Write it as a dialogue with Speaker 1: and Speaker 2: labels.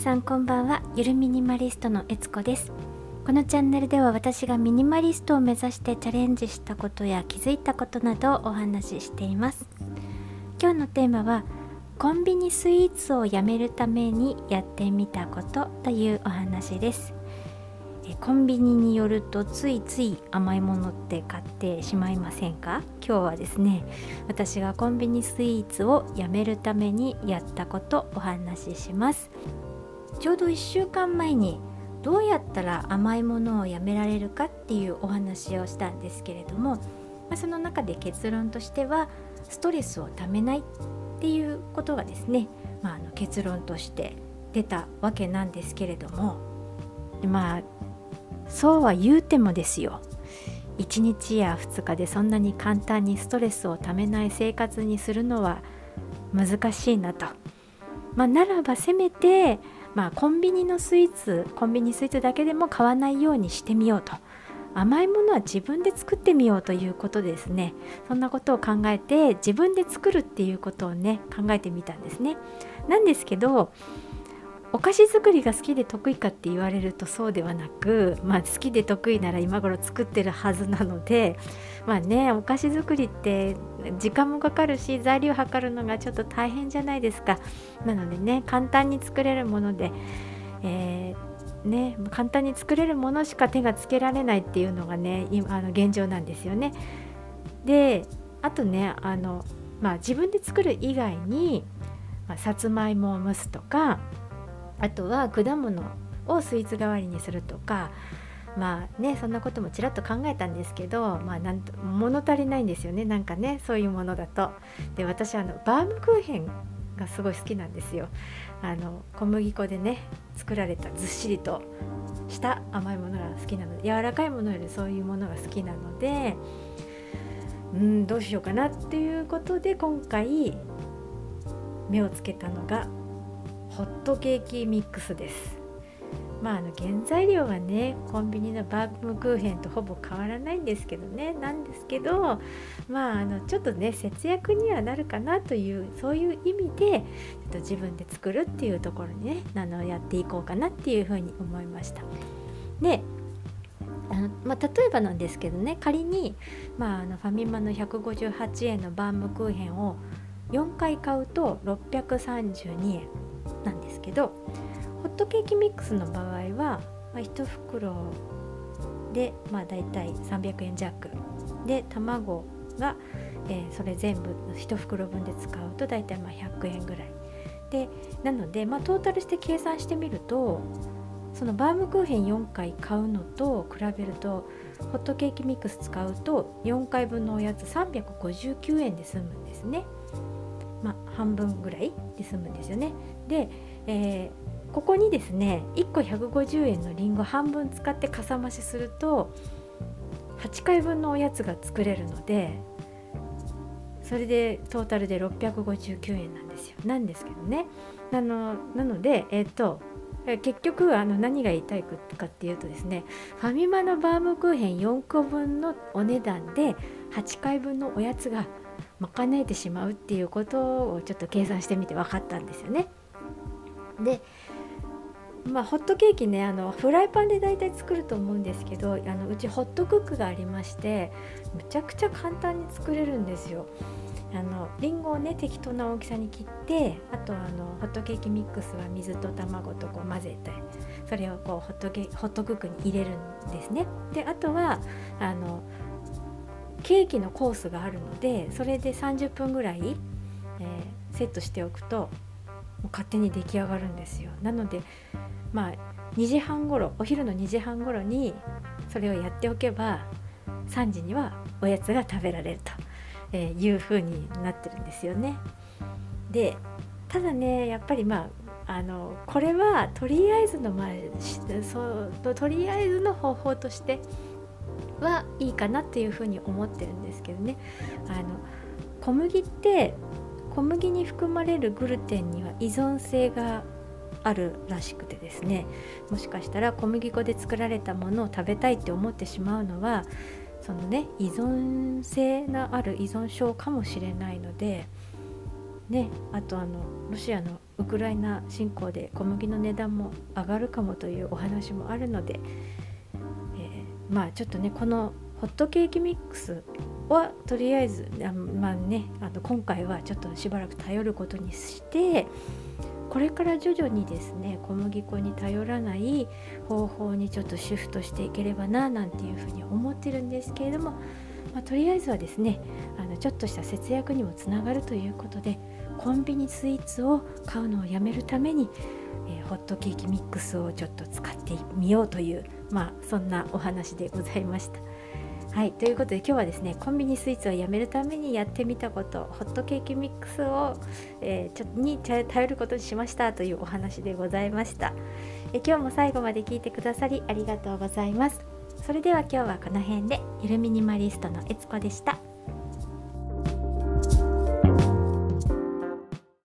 Speaker 1: さんこんばんは。ゆるミニマリストのえつこです。このチャンネルでは私がミニマリストを目指してチャレンジしたことや気づいたことなどをお話ししています。今日のテーマはコンビニスイーツをやめるためにやってみたことというお話です。コンビニによるとついつい甘いものって買ってしまいませんか？今日はですね私がコンビニスイーツをやめるためにやったことお話しします。ちょうど1週間前にどうやったら甘いものをやめられるかっていうお話をしたんですけれども、ま、その中で結論としてはストレスをためないっていうことがですね、まあ、あの結論として出たわけなんですけれどもまあそうは言うてもですよ1日や2日でそんなに簡単にストレスをためない生活にするのは難しいなと。まあ、ならばせめて、まあ、コンビニのスイーツコンビニスイーツだけでも買わないようにしてみようと。甘いものは自分で作ってみようということですね。そんなことを考えて自分で作るっていうことをね考えてみたんですね。なんですけどお菓子作りが好きで得意かって言われるとそうではなく、まあ、好きで得意なら今頃作ってるはずなのでまあねお菓子作りって時間もかかるし材料測るのがちょっと大変じゃないですかなのでね簡単に作れるもので、えー、ね、簡単に作れるものしか手がつけられないっていうのがね今あの現状なんですよね。であとねあの、まあ、自分で作る以外に、まあ、さつまいもを蒸すとかあとは果物をスイーツ代わりにするとかまあねそんなこともちらっと考えたんですけどまあなんと物足りないんですよねなんかねそういうものだと。で私あのバームクーヘンがすごい好きなんですよ。あの小麦粉でね作られたずっしりとした甘いものが好きなので柔らかいものよりそういうものが好きなのでうんどうしようかなっていうことで今回目をつけたのがホットケーキミックスです。まああの原材料はねコンビニのバームクーヘンとほぼ変わらないんですけどね。なんですけどまああのちょっとね節約にはなるかなというそういう意味でちょっと自分で作るっていうところにねあのやっていこうかなっていうふうに思いました。であのまあ、例えばなんですけどね仮に、まあ、あのファミマの158円のバームクーヘンを4回買うと632円。けどホットケーキミックスの場合は、まあ、1袋で、まあ、大体300円弱で卵が、えー、それ全部1袋分で使うと大体まあ100円ぐらいでなので、まあ、トータルして計算してみるとそのバームクーヘン4回買うのと比べるとホットケーキミックス使うと4回分のおやつ359円で済むんですね。まあ、半分ぐらいで済むんですよね。で、えー、ここにですね1個150円のりんご半分使ってかさ増しすると8回分のおやつが作れるのでそれでトータルで659円なんですよなんですけどねあのなのでえっ、ー、と結局あの何が言いたいかっていうとですねファミマのバームクーヘン4個分のお値段で8回分のおやつが賄えてしまうっていうことをちょっと計算してみて分かったんですよね。でまあ、ホットケーキねあのフライパンで大体作ると思うんですけどあのうちホットクックがありましてむちゃくちゃ簡単に作れるんですよ。あのリンゴをね適当な大きさに切ってあとあのホットケーキミックスは水と卵とこう混ぜてそれをこうホットケホットクックに入れるんですね。であとはあのケーキのコースがあるのでそれで30分ぐらい、えー、セットしておくとう勝手に出来上がるんですよなのでまあ2時半ごろお昼の2時半ごろにそれをやっておけば3時にはおやつが食べられると、いう風になってるんですよね。でただねやっぱりまああのこれはとりあえずのまあそうとりあえずの方法としてはいいかなっていうふうに思ってるんですけどねあの小麦って小麦に含まれるグルテンには依存性があるらしくてですね。もしかしたら小麦粉で作られたものを食べたいって思ってしまうのはそのね依存性のある依存症かもしれないのでねあとあのロシアのウクライナ侵攻で小麦の値段も上がるかもというお話もあるので、えー、まあちょっとねこのホットケーキミックスはとりあえずあまあねあの今回はちょっとしばらく頼ることにしてこれから徐々にですね小麦粉に頼らない方法にちょっとシフトしていければななんていうふうに思ってるんですけれども、まあ、とりあえずはですねあのちょっとした節約にもつながるということでコンビニスイーツを買うのをやめるために、えー、ホットケーキミックスをちょっと使ってみようというまあそんなお話でございました。はいということで今日はですねコンビニスイーツをやめるためにやってみたことホットケーキミックスを、えー、ちょに頼ることにしましたというお話でございました、え今日も最後まで聞いてくださりありがとうございます。それでは今日はこの辺でゆるミニマリストのえつこでした。